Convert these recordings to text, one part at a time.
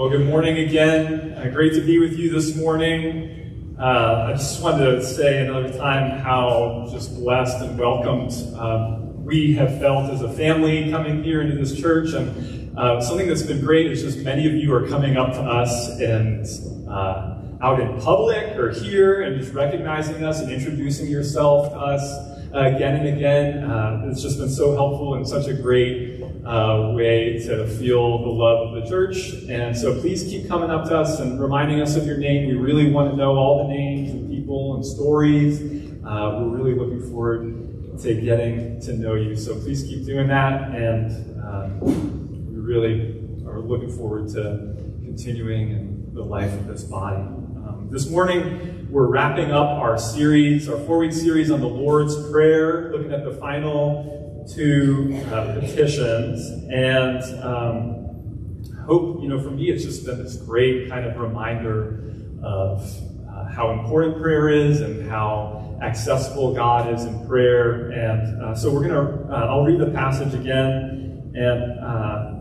Well, good morning again. Uh, great to be with you this morning. Uh, I just wanted to say another time how just blessed and welcomed um, we have felt as a family coming here into this church. And uh, something that's been great is just many of you are coming up to us and uh, out in public or here and just recognizing us and introducing yourself to us again and again. Uh, it's just been so helpful and such a great uh, way to feel the love of the church. And so please keep coming up to us and reminding us of your name. We really want to know all the names and people and stories. Uh, we're really looking forward to getting to know you. So please keep doing that. And um, we really are looking forward to continuing in the life of this body. This morning, we're wrapping up our series, our four week series on the Lord's Prayer, looking at the final two uh, petitions. And um, hope, you know, for me, it's just been this great kind of reminder of uh, how important prayer is and how accessible God is in prayer. And uh, so we're going to, uh, I'll read the passage again. And, uh,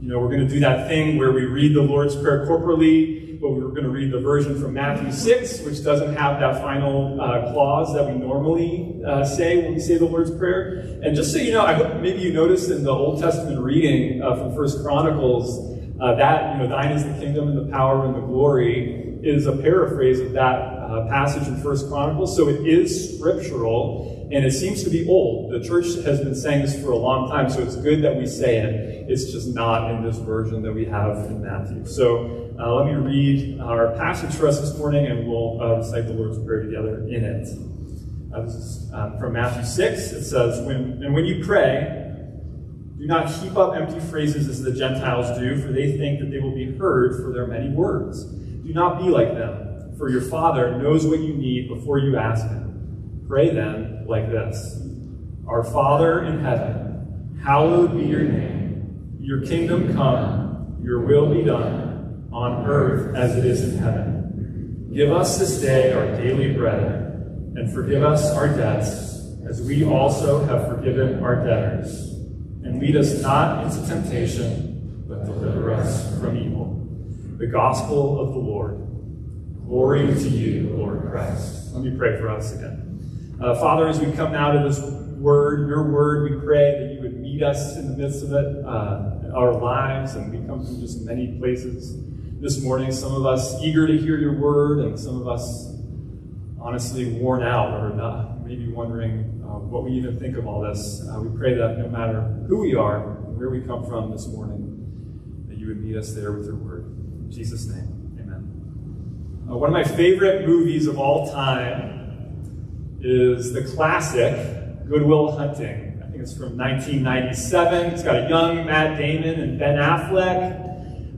you know, we're going to do that thing where we read the Lord's Prayer corporately but we are going to read the version from Matthew 6, which doesn't have that final uh, clause that we normally uh, say when we say the Lord's Prayer. And just so you know, I hope maybe you noticed in the Old Testament reading uh, from First Chronicles uh, that, you know, thine is the kingdom and the power and the glory is a paraphrase of that uh, passage in First Chronicles. So it is scriptural, and it seems to be old. The church has been saying this for a long time, so it's good that we say it. It's just not in this version that we have in Matthew. So uh, let me read our passage for us this morning, and we'll uh, recite the Lord's Prayer together in it. Uh, this is um, from Matthew 6. It says, when, And when you pray, do not heap up empty phrases as the Gentiles do, for they think that they will be heard for their many words. Do not be like them, for your Father knows what you need before you ask Him. Pray then like this Our Father in heaven, hallowed be your name. Your kingdom come, your will be done on earth as it is in heaven. Give us this day our daily bread, and forgive us our debts, as we also have forgiven our debtors. And lead us not into temptation, but deliver us from evil. The gospel of the Lord. Glory to you, Lord Christ. Let me pray for us again. Uh, Father, as we come now to this word, your word, we pray that you would meet us in the midst of it, uh, our lives, and we come from just many places this morning. Some of us eager to hear your word, and some of us honestly worn out or not, maybe wondering uh, what we even think of all this. Uh, we pray that no matter who we are, where we come from this morning, that you would meet us there with your word. In Jesus' name, amen. Uh, one of my favorite movies of all time is the classic Good Will Hunting. I think it's from 1997. It's got a young Matt Damon and Ben Affleck.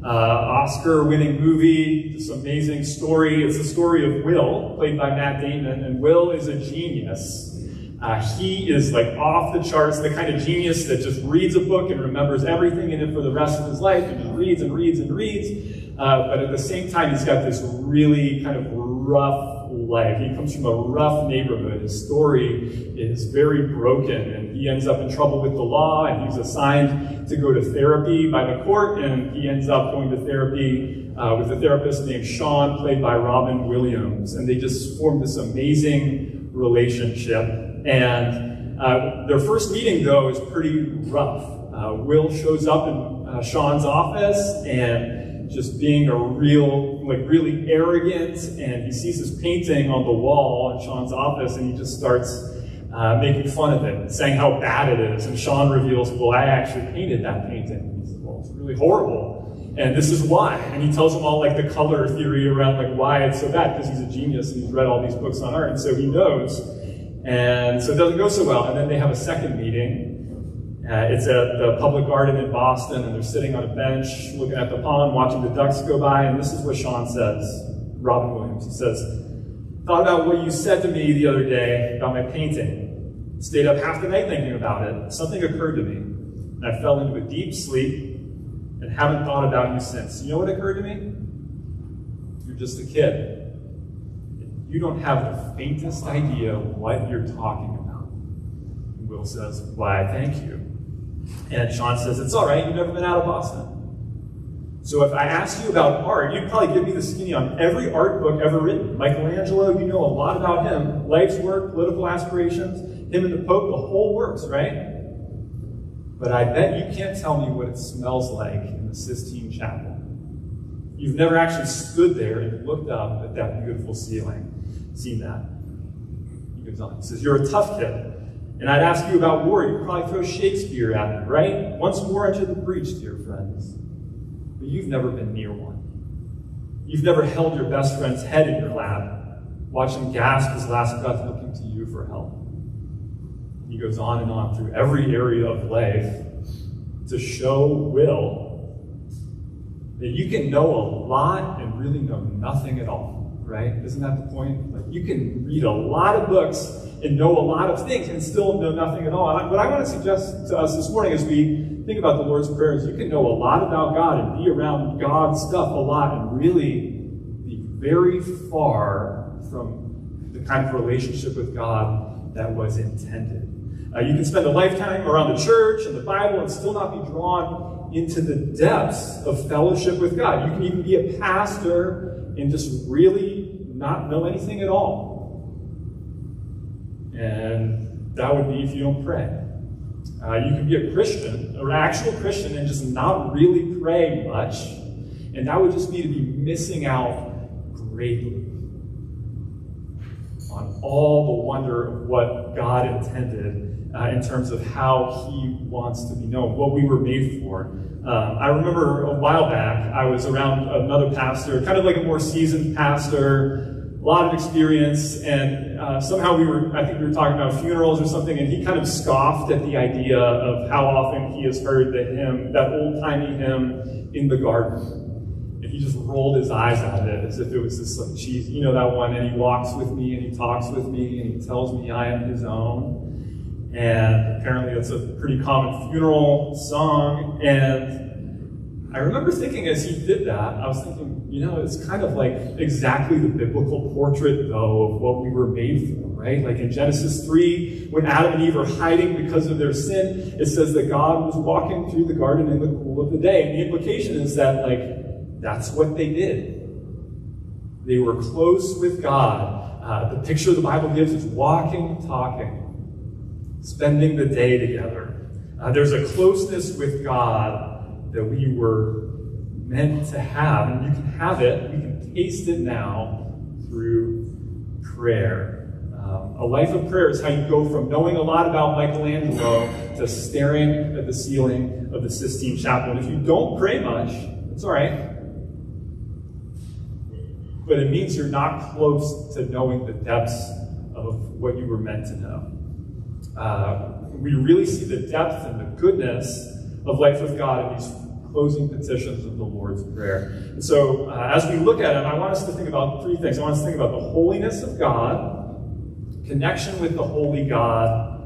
Uh, Oscar winning movie, this amazing story. It's the story of Will, played by Matt Damon, and Will is a genius. Uh, he is like off the charts, the kind of genius that just reads a book and remembers everything in it for the rest of his life and just reads and reads and reads. Uh, but at the same time, he's got this really kind of rough life. He comes from a rough neighborhood. His story is very broken, and he ends up in trouble with the law, and he's assigned to go to therapy by the court, and he ends up going to therapy uh, with a therapist named Sean, played by Robin Williams. And they just form this amazing relationship. And uh, their first meeting, though, is pretty rough. Uh, Will shows up in uh, Sean's office, and just being a real like really arrogant, and he sees this painting on the wall in Sean's office, and he just starts uh, making fun of it, saying how bad it is. And Sean reveals, "Well, I actually painted that painting." Says, "Well, it's really horrible." And this is why. And he tells him all like the color theory around like why it's so bad, because he's a genius and he's read all these books on art, and so he knows. And so it doesn't go so well. And then they have a second meeting, uh, it's at the public garden in Boston, and they're sitting on a bench looking at the pond, watching the ducks go by, and this is what Sean says, Robin Williams. He says, Thought about what you said to me the other day about my painting. Stayed up half the night thinking about it. Something occurred to me, and I fell into a deep sleep and haven't thought about you since. You know what occurred to me? You're just a kid. You don't have the faintest idea what you're talking about. Will says, Why, thank you. And Sean says, It's all right, you've never been out of Boston. So if I asked you about art, you'd probably give me the skinny on every art book ever written. Michelangelo, you know a lot about him. Life's work, political aspirations, him and the Pope, the whole works, right? But I bet you can't tell me what it smells like in the Sistine Chapel. You've never actually stood there and looked up at that beautiful ceiling, seen that. He goes on. He says, You're a tough kid. And I'd ask you about war. You'd probably throw Shakespeare at me, right? Once more into the breach, dear friends. But you've never been near one. You've never held your best friend's head in your lap, watched him gasp his last breath looking to you for help. He goes on and on through every area of life to show Will that you can know a lot and really know nothing at all, right? Isn't that the point? Like you can read a lot of books and know a lot of things and still know nothing at all. And what I want to suggest to us this morning as we think about the Lord's Prayer is you can know a lot about God and be around God's stuff a lot and really be very far from the kind of relationship with God that was intended. Uh, you can spend a lifetime around the church and the Bible and still not be drawn into the depths of fellowship with God. You can even be a pastor and just really not know anything at all. And that would be if you don't pray. Uh, you can be a Christian, an actual Christian, and just not really pray much. And that would just be to be missing out greatly on all the wonder of what God intended uh, in terms of how He wants to be known, what we were made for. Um, I remember a while back, I was around another pastor, kind of like a more seasoned pastor, a lot of experience, and uh, somehow we were, I think we were talking about funerals or something, and he kind of scoffed at the idea of how often he has heard the hymn, that old timey hymn, In the Garden. And he just rolled his eyes at it as if it was this like cheesy, you know that one, and he walks with me and he talks with me and he tells me I am his own. And apparently it's a pretty common funeral song. And I remember thinking as he did that, I was thinking, you know, it's kind of like exactly the biblical portrait, though, of what we were made for, right? Like in Genesis 3, when Adam and Eve are hiding because of their sin, it says that God was walking through the garden in the cool of the day. And the implication is that, like, that's what they did. They were close with God. Uh, the picture the Bible gives is walking, talking spending the day together. Uh, there's a closeness with God that we were meant to have, and you can have it, you can taste it now through prayer. Um, a life of prayer is how you go from knowing a lot about Michelangelo to staring at the ceiling of the Sistine Chapel. And if you don't pray much, it's all right. But it means you're not close to knowing the depths of what you were meant to know uh, we really see the depth and the goodness of life with God in these closing petitions of the Lord's Prayer. And so, uh, as we look at it, I want us to think about three things. I want us to think about the holiness of God, connection with the holy God,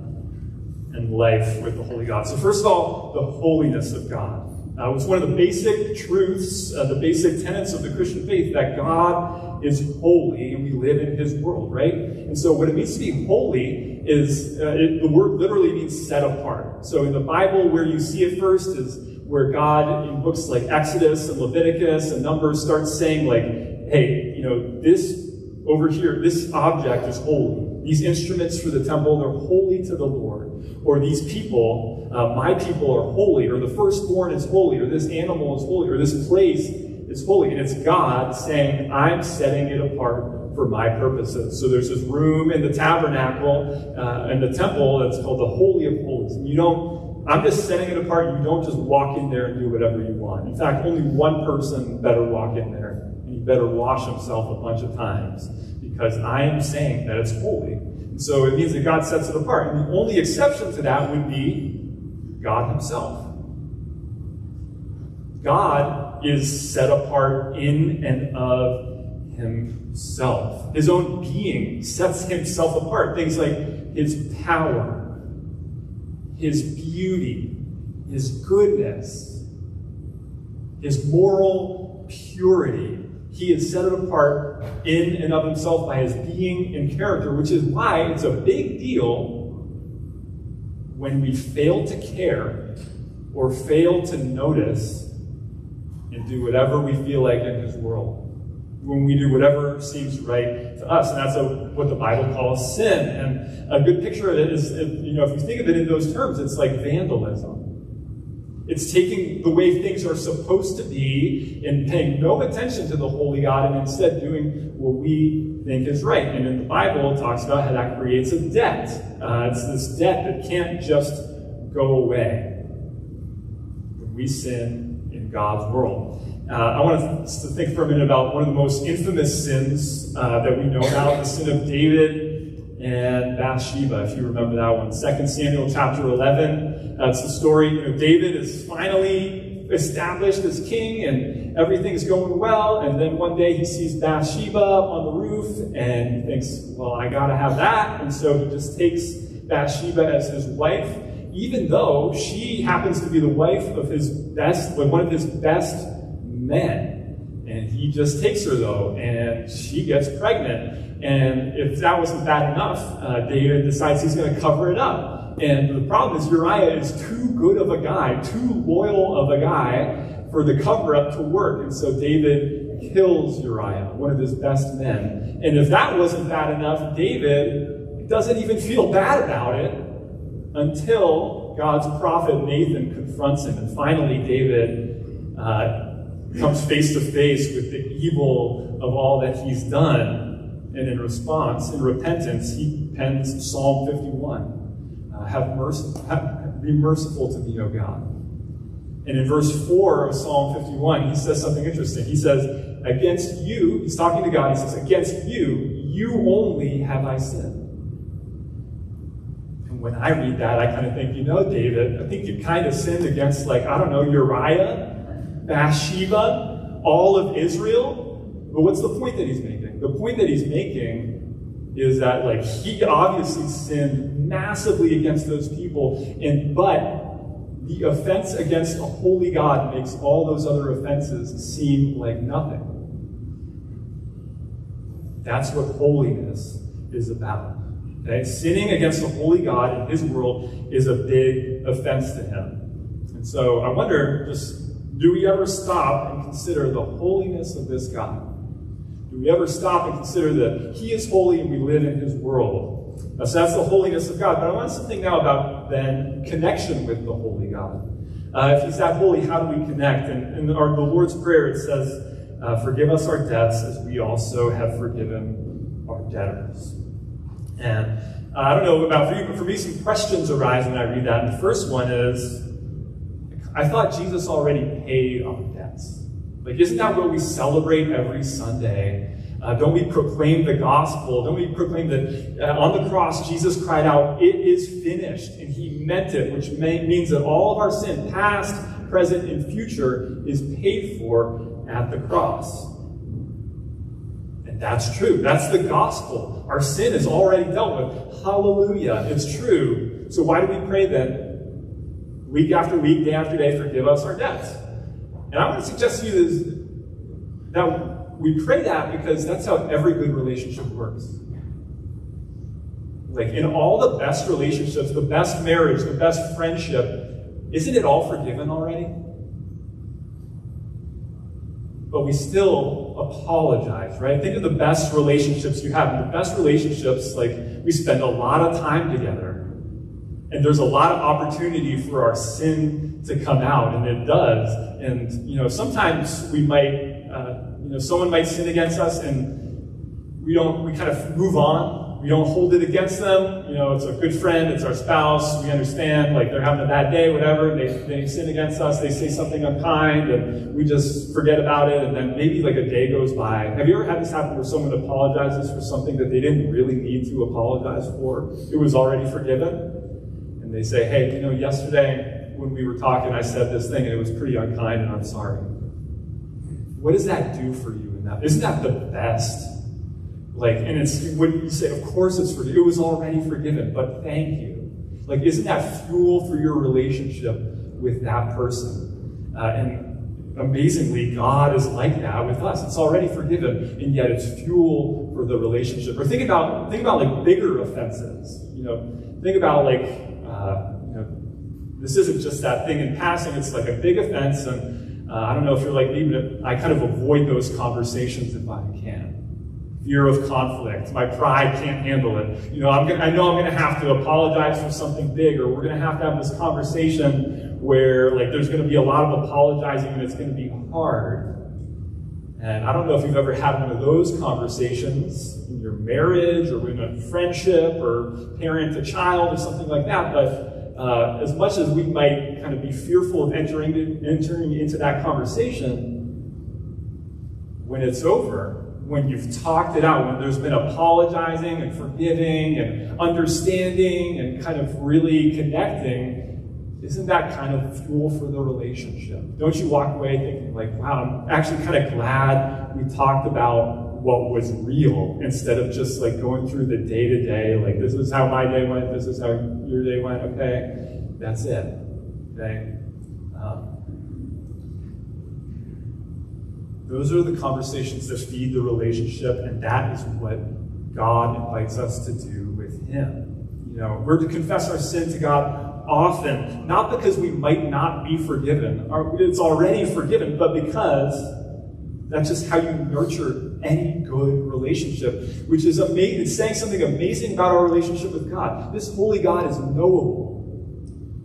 and life with the holy God. So, first of all, the holiness of God. Uh, it's one of the basic truths, uh, the basic tenets of the Christian faith that God is holy and we live in His world, right? And so, what it means to be holy is uh, it, the word literally means set apart. So in the Bible, where you see it first is where God, in books like Exodus and Leviticus and Numbers, starts saying, like, hey, you know, this over here, this object is holy. These instruments for the temple, they're holy to the Lord. Or these people, uh, my people are holy, or the firstborn is holy, or this animal is holy, or this place is holy. And it's God saying, I'm setting it apart for my purposes. So there's this room in the tabernacle uh, and the temple that's called the Holy of Holies. And you don't, I'm just setting it apart. You don't just walk in there and do whatever you want. In fact, only one person better walk in there. And he better wash himself a bunch of times because I am saying that it's holy. And so it means that God sets it apart. And the only exception to that would be God himself. God is set apart in and of himself. His own being sets himself apart. Things like his power, his beauty, his goodness, his moral purity. He is set it apart in and of himself by his being and character, which is why it's a big deal when we fail to care or fail to notice and do whatever we feel like in his world. When we do whatever seems right to us. And that's a, what the Bible calls sin. And a good picture of it is, you know, if you think of it in those terms, it's like vandalism. It's taking the way things are supposed to be and paying no attention to the holy God and instead doing what we think is right. And in the Bible, it talks about how that creates a debt. Uh, it's this debt that can't just go away. When we sin in God's world. Uh, I want to think for a minute about one of the most infamous sins uh, that we know about, the sin of David and Bathsheba, if you remember that one. 2 Samuel chapter 11. That's the story. You know, David is finally established as king and everything's going well. And then one day he sees Bathsheba on the roof and he thinks, well, I got to have that. And so he just takes Bathsheba as his wife, even though she happens to be the wife of his best, one of his best men. And he just takes her though, and she gets pregnant. And if that wasn't bad enough, uh, David decides he's going to cover it up. And the problem is Uriah is too good of a guy, too loyal of a guy for the cover up to work. And so David kills Uriah, one of his best men. And if that wasn't bad enough, David doesn't even feel bad about it until God's prophet Nathan confronts him. And finally, David uh, comes face to face with the evil of all that he's done. And in response, in repentance, he pens Psalm 51 uh, have mercy, have, be merciful to me, O God. And in verse 4 of Psalm 51, he says something interesting. He says, Against you, he's talking to God, he says, Against you, you only have I sinned. And when I read that, I kind of think, you know, David, I think you kind of sinned against, like, I don't know, Uriah, Bathsheba, all of Israel. But what's the point that he's making? The point that he's making is that, like, he obviously sinned massively against those people. And but the offense against a holy God makes all those other offenses seem like nothing. That's what holiness is about. Okay? Sinning against a holy God in his world is a big offense to him. And so I wonder, just do we ever stop and consider the holiness of this God? Do we ever stop and consider that he is holy and we live in his world? Uh, so that's the holiness of God. But I want something now about then connection with the holy God. Uh, if he's that holy, how do we connect? And in our, the Lord's Prayer, it says, uh, Forgive us our debts as we also have forgiven our debtors. And uh, I don't know about for you, but for me, some questions arise when I read that. And the first one is I thought Jesus already paid our debts. Like, isn't that what we celebrate every Sunday? Uh, don't we proclaim the gospel? Don't we proclaim that uh, on the cross Jesus cried out, It is finished. And he meant it, which may, means that all of our sin, past, present, and future, is paid for at the cross. And that's true. That's the gospel. Our sin is already dealt with. Hallelujah. It's true. So why do we pray then? Week after week, day after day, forgive us our debts. And I want to suggest to you this, that we pray that because that's how every good relationship works. Like in all the best relationships, the best marriage, the best friendship, isn't it all forgiven already? But we still apologize, right? Think of the best relationships you have. The best relationships, like we spend a lot of time together. And there's a lot of opportunity for our sin to come out, and it does. And, you know, sometimes we might uh, know, someone might sin against us and we don't, we kind of move on. We don't hold it against them. You know, it's a good friend, it's our spouse. We understand, like they're having a bad day, whatever. They, they sin against us, they say something unkind, and we just forget about it. And then maybe like a day goes by. Have you ever had this happen where someone apologizes for something that they didn't really need to apologize for? It was already forgiven. And they say, hey, you know, yesterday when we were talking, I said this thing and it was pretty unkind and I'm sorry. What does that do for you? In that? Isn't that the best? Like, and it's when you say, of course it's forgiven. It was already forgiven, but thank you. Like, isn't that fuel for your relationship with that person? Uh, and amazingly, God is like that with us. It's already forgiven, and yet it's fuel for the relationship. Or think about think about like bigger offenses. You know, think about like uh, you know, this isn't just that thing in passing. It's like a big offense, and Uh, I don't know if you're like me, but I kind of avoid those conversations if I can. Fear of conflict. My pride can't handle it. You know, I'm gonna, I know I'm going to have to apologize for something big, or we're going to have to have this conversation where like there's going to be a lot of apologizing and it's going to be hard. And I don't know if you've ever had one of those conversations in your marriage or in a friendship or parent to child or something like that, but uh, as much as we might kind of be fearful of entering, entering into that conversation, when it's over, when you've talked it out, when there's been apologizing and forgiving and understanding and kind of really connecting, isn't that kind of fuel for the relationship? Don't you walk away thinking, like, wow, I'm actually kind of glad we talked about what was real instead of just like going through the day to day, like, this is how my day went, this is how your day went, okay, that's it, okay? Um, those are the conversations that feed the relationship, and that is what God invites us to do with Him. You know, we're to confess our sin to God often, not because we might not be forgiven, or it's already forgiven, but because that's just how you nurture any good relationship, which is amazing. It's saying something amazing about our relationship with God. This holy God is knowable.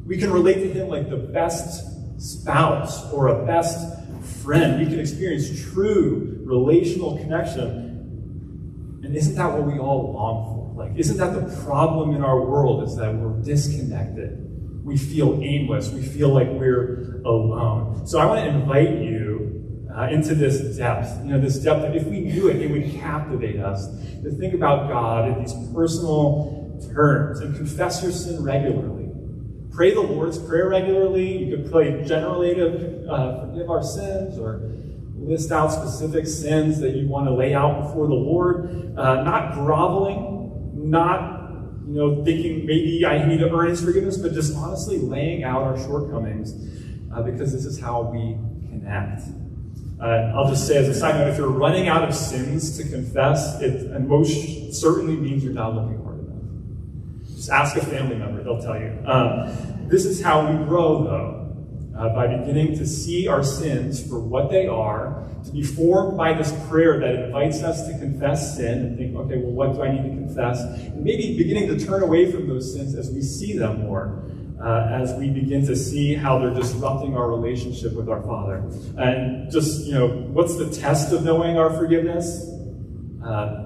We can relate to him like the best spouse or a best friend. We can experience true relational connection. And isn't that what we all long for? Like, isn't that the problem in our world is that we're disconnected? We feel aimless. We feel like we're alone. So I want to invite you uh, into this depth. You know, this depth that if we knew it, it would captivate us. To think about God in these personal terms and confess your sin regularly. Pray the Lord's Prayer regularly. You could pray generally to uh, forgive our sins or list out specific sins that you want to lay out before the Lord. Uh, not groveling, not you know, thinking maybe I need to earn his forgiveness, but just honestly laying out our shortcomings uh, because this is how we connect. Uh, I'll just say as a side note, if you're running out of sins to confess, it most certainly means you're not looking hard enough. Just ask a family member, they'll tell you. Um, this is how we grow, though uh, by beginning to see our sins for what they are, to be formed by this prayer that invites us to confess sin and think, okay, well, what do I need to confess? And maybe beginning to turn away from those sins as we see them more. Uh, as we begin to see how they're disrupting our relationship with our Father. And just, you know, what's the test of knowing our forgiveness? Uh,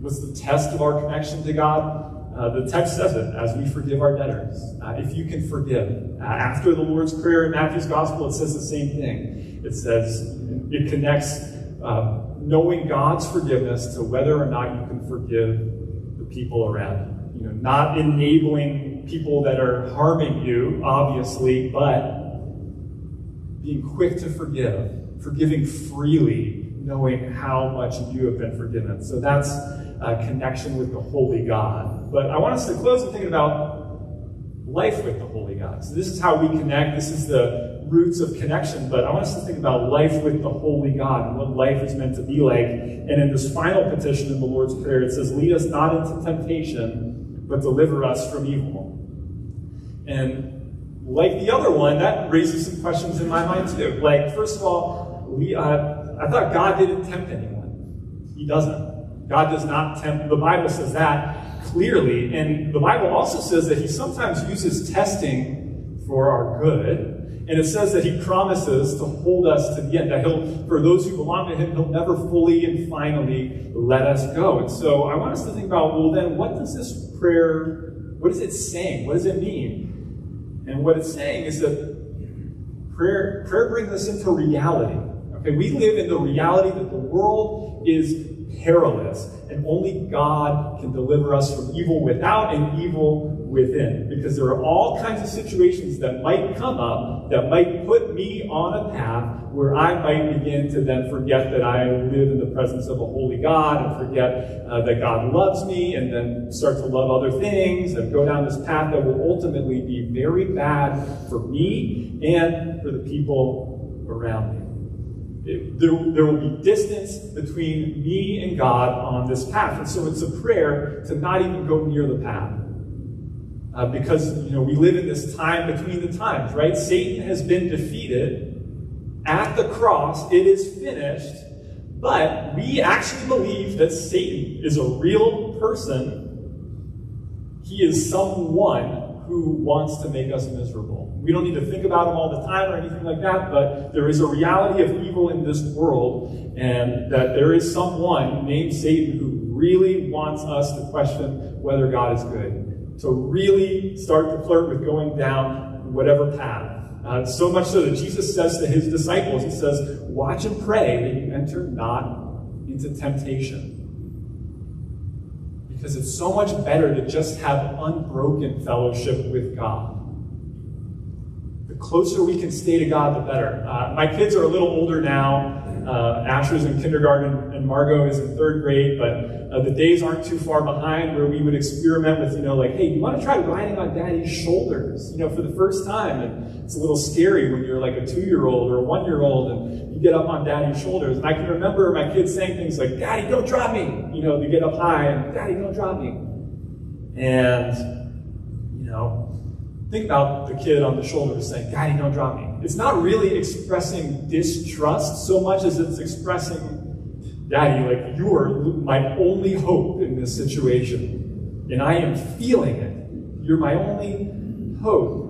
what's the test of our connection to God? Uh, the text says it as we forgive our debtors. Uh, if you can forgive. Uh, after the Lord's Prayer in Matthew's Gospel, it says the same thing. It says it connects uh, knowing God's forgiveness to whether or not you can forgive the people around you. You know, not enabling people that are harming you, obviously, but being quick to forgive, forgiving freely, knowing how much you have been forgiven. So that's a connection with the Holy God. But I want us to close with thinking about life with the Holy God. So this is how we connect. This is the roots of connection. But I want us to think about life with the Holy God and what life is meant to be like. And in this final petition in the Lord's Prayer, it says, Lead us not into temptation, but deliver us from evil. And like the other one, that raises some questions in my mind too. Like, first of all, we, uh, I thought God didn't tempt anyone. He doesn't. God does not tempt. The Bible says that clearly. And the Bible also says that he sometimes uses testing for our good. And it says that he promises to hold us to the end, that he'll, for those who belong to him, he'll never fully and finally let us go. And so I want us to think about, well, then what does this prayer, what is it saying? What does it mean? And what it's saying is that prayer, prayer brings us into reality. Okay, we live in the reality that the world is perilous, and only God can deliver us from evil without and evil within. Because there are all kinds of situations that might come up that might put me on a path where I might begin to then forget that I live in the presence of a holy God and forget uh, that God loves me and then start to love other things and go down this path that will ultimately be very bad for me and for the people around me. It, there, there will be distance between me and God on this path. And so it's a prayer to not even go near the path. Uh, because, you know, we live in this time between the times, right? Satan has been defeated, at the cross, it is finished. But we actually believe that Satan is a real person. He is someone who wants to make us miserable. We don't need to think about them all the time or anything like that, but there is a reality of evil in this world, and that there is someone named Satan who really wants us to question whether God is good. To really start to flirt with going down whatever path. Uh, so much so that Jesus says to his disciples, He says, Watch and pray that you enter not into temptation. Because it's so much better to just have unbroken fellowship with God. Closer we can stay to God, the better. Uh, my kids are a little older now. Uh, Asher's in kindergarten and Margot is in third grade, but uh, the days aren't too far behind where we would experiment with, you know, like, hey, you want to try riding on daddy's shoulders, you know, for the first time. And it's a little scary when you're like a two year old or a one year old and you get up on daddy's shoulders. And I can remember my kids saying things like, Daddy, don't drop me, you know, to get up high and Daddy, don't drop me. And, you know, think about the kid on the shoulder saying, Daddy, don't drop me. It's not really expressing distrust so much as it's expressing Daddy, like you are my only hope in this situation. And I am feeling it. You're my only hope.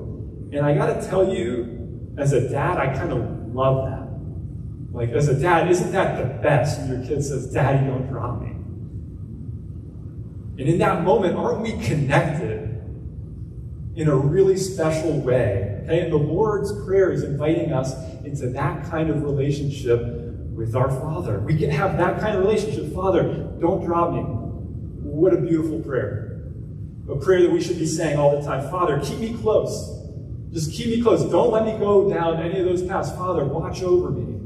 And I gotta tell you, as a dad, I kind of love that. Like, as a dad, isn't that the best when your kid says, Daddy, don't drop me? And in that moment, aren't we connected in a really special way? Okay, and the Lord's Prayer is inviting us into that kind of relationship with our Father. We can have that kind of relationship. Father, don't drop me. What a beautiful prayer. A prayer that we should be saying all the time. Father, keep me close. Just keep me close. Don't let me go down any of those paths. Father, watch over me.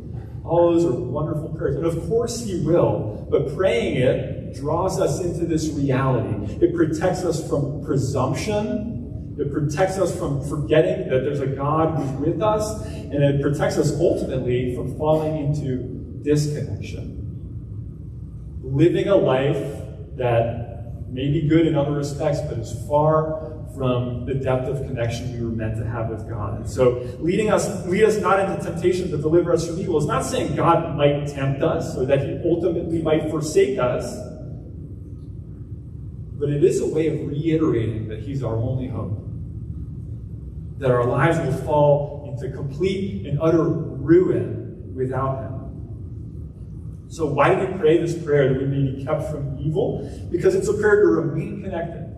All those are wonderful prayers. And of course He will, but praying it draws us into this reality. It protects us from presumption. It protects us from forgetting that there's a God who's with us. And it protects us ultimately from falling into disconnection. Living a life that may be good in other respects, but is far from the depth of connection we were meant to have with God. And so leading us, lead us not into temptation, but deliver us from evil is not saying God might tempt us or that he ultimately might forsake us. But it is a way of reiterating that he's our only hope. That our lives will fall into complete and utter ruin without him. So why do we pray this prayer that we may be kept from evil? Because it's a prayer to remain connected.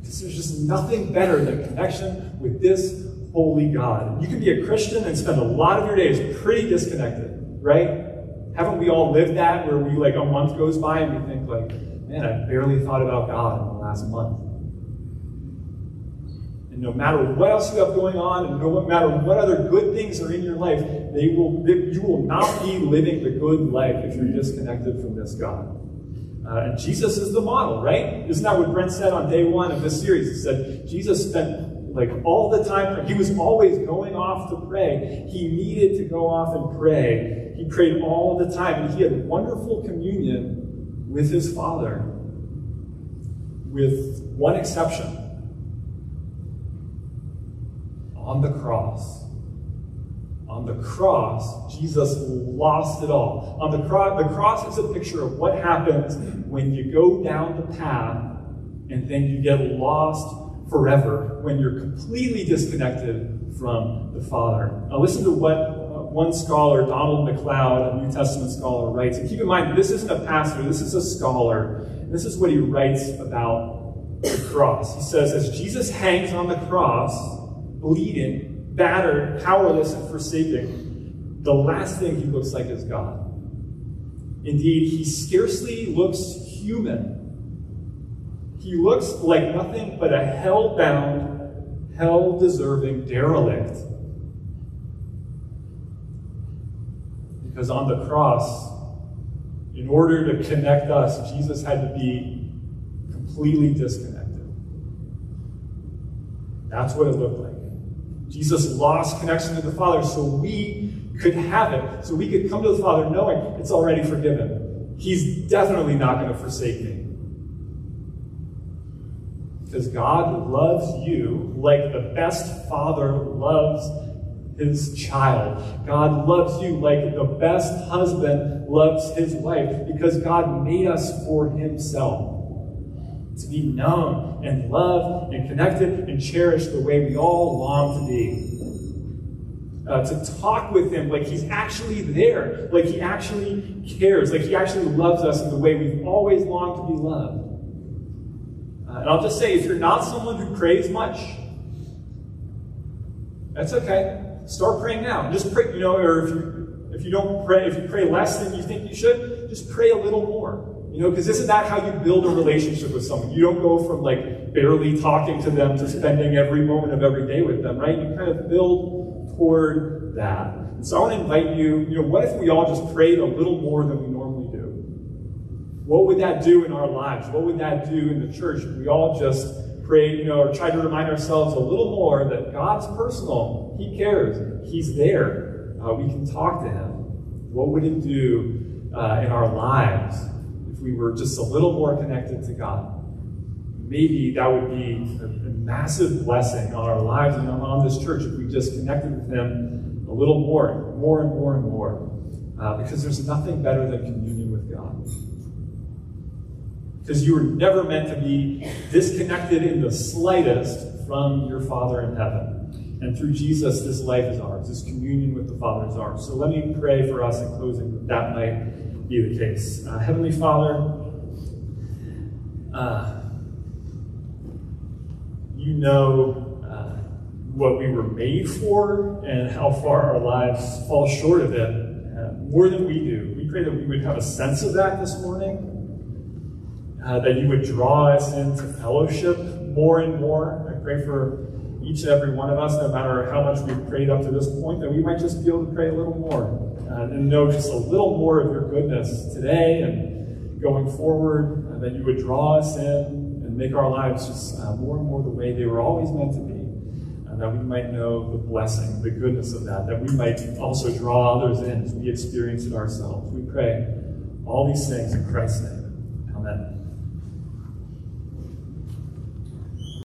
Because there's just nothing better than connection with this holy God. You can be a Christian and spend a lot of your days pretty disconnected, right? Haven't we all lived that where we like a month goes by and we think like, man, I barely thought about God in the last month. And no matter what else you have going on, and no matter what other good things are in your life, they will, you will not be living the good life if you're disconnected from this God. Uh, and Jesus is the model, right? Isn't that what Brent said on day one of this series? He said Jesus spent like all the time, he was always going off to pray. He needed to go off and pray. He prayed all the time, and he had wonderful communion with his Father, with one exception on the cross. On the cross, Jesus lost it all. On the cross, the cross is a picture of what happens when you go down the path and then you get lost forever when you're completely disconnected from the Father. Now, listen to what uh, one scholar, Donald MacLeod, a New Testament scholar, writes. And keep in mind, this isn't a pastor, this is a scholar. This is what he writes about the cross. He says, As Jesus hangs on the cross, bleeding, battered, powerless, and forsaken, the last thing he looks like is God. Indeed, he scarcely looks human. He looks like nothing but a hell bound, hell deserving derelict. Because on the cross, in order to connect us, Jesus had to be completely disconnected. That's what it looked like. Jesus lost connection to the Father so we could have it, so we could come to the Father knowing it's already forgiven. He's definitely not going to forsake me. Because God loves you like the best father loves his child. God loves you like the best husband loves his wife because God made us for himself. To be known and loved and connected and cherished the way we all long to be. Uh, to talk with him like he's actually there, like he actually cares, like he actually loves us in the way we've always longed to be loved. Uh, and I'll just say, if you're not someone who prays much, that's okay. Start praying now. Just pray, you know, or if you if you don't pray, if you pray less than you think you should, just pray a little more. You know, because isn't that how you build a relationship with someone? You don't go from like barely talking to them to spending every moment of every day with them, right? You kind of build toward that. And so I want to invite you, you know, what if we all just prayed a little more than we normally do? What would that do in our lives? What would that do in the church if we all just prayed, you know, or tried to remind ourselves a little more that God's personal. He cares. He's there. Uh, we can talk to Him. What would it do uh, in our lives we were just a little more connected to God? Maybe that would be a, a massive blessing on our lives and on this church if we just connected with Him a little more, more and more and more. Uh, because there's nothing better than communion with God. Because you were never meant to be disconnected in the slightest from your Father in heaven. And through Jesus, this life is ours. This communion with the Father is ours. So let me pray for us in closing that that might be the case. Uh, Heavenly Father, uh, you know uh, what we were made for and how far our lives fall short of it, uh, more than we do. We pray that we would have a sense of that this morning uh, that you would draw us into fellowship more and more. I pray for each and every one of us, no matter how much we've prayed up to this point, that we might just be able to pray a little more uh, and know just a little more of your goodness today and going forward, and that you would draw us in and make our lives just uh, more and more the way they were always meant to be. And that we might know the blessing, the goodness of that, that we might also draw others in as we experience it ourselves. We pray all these things in Christ's name. Amen.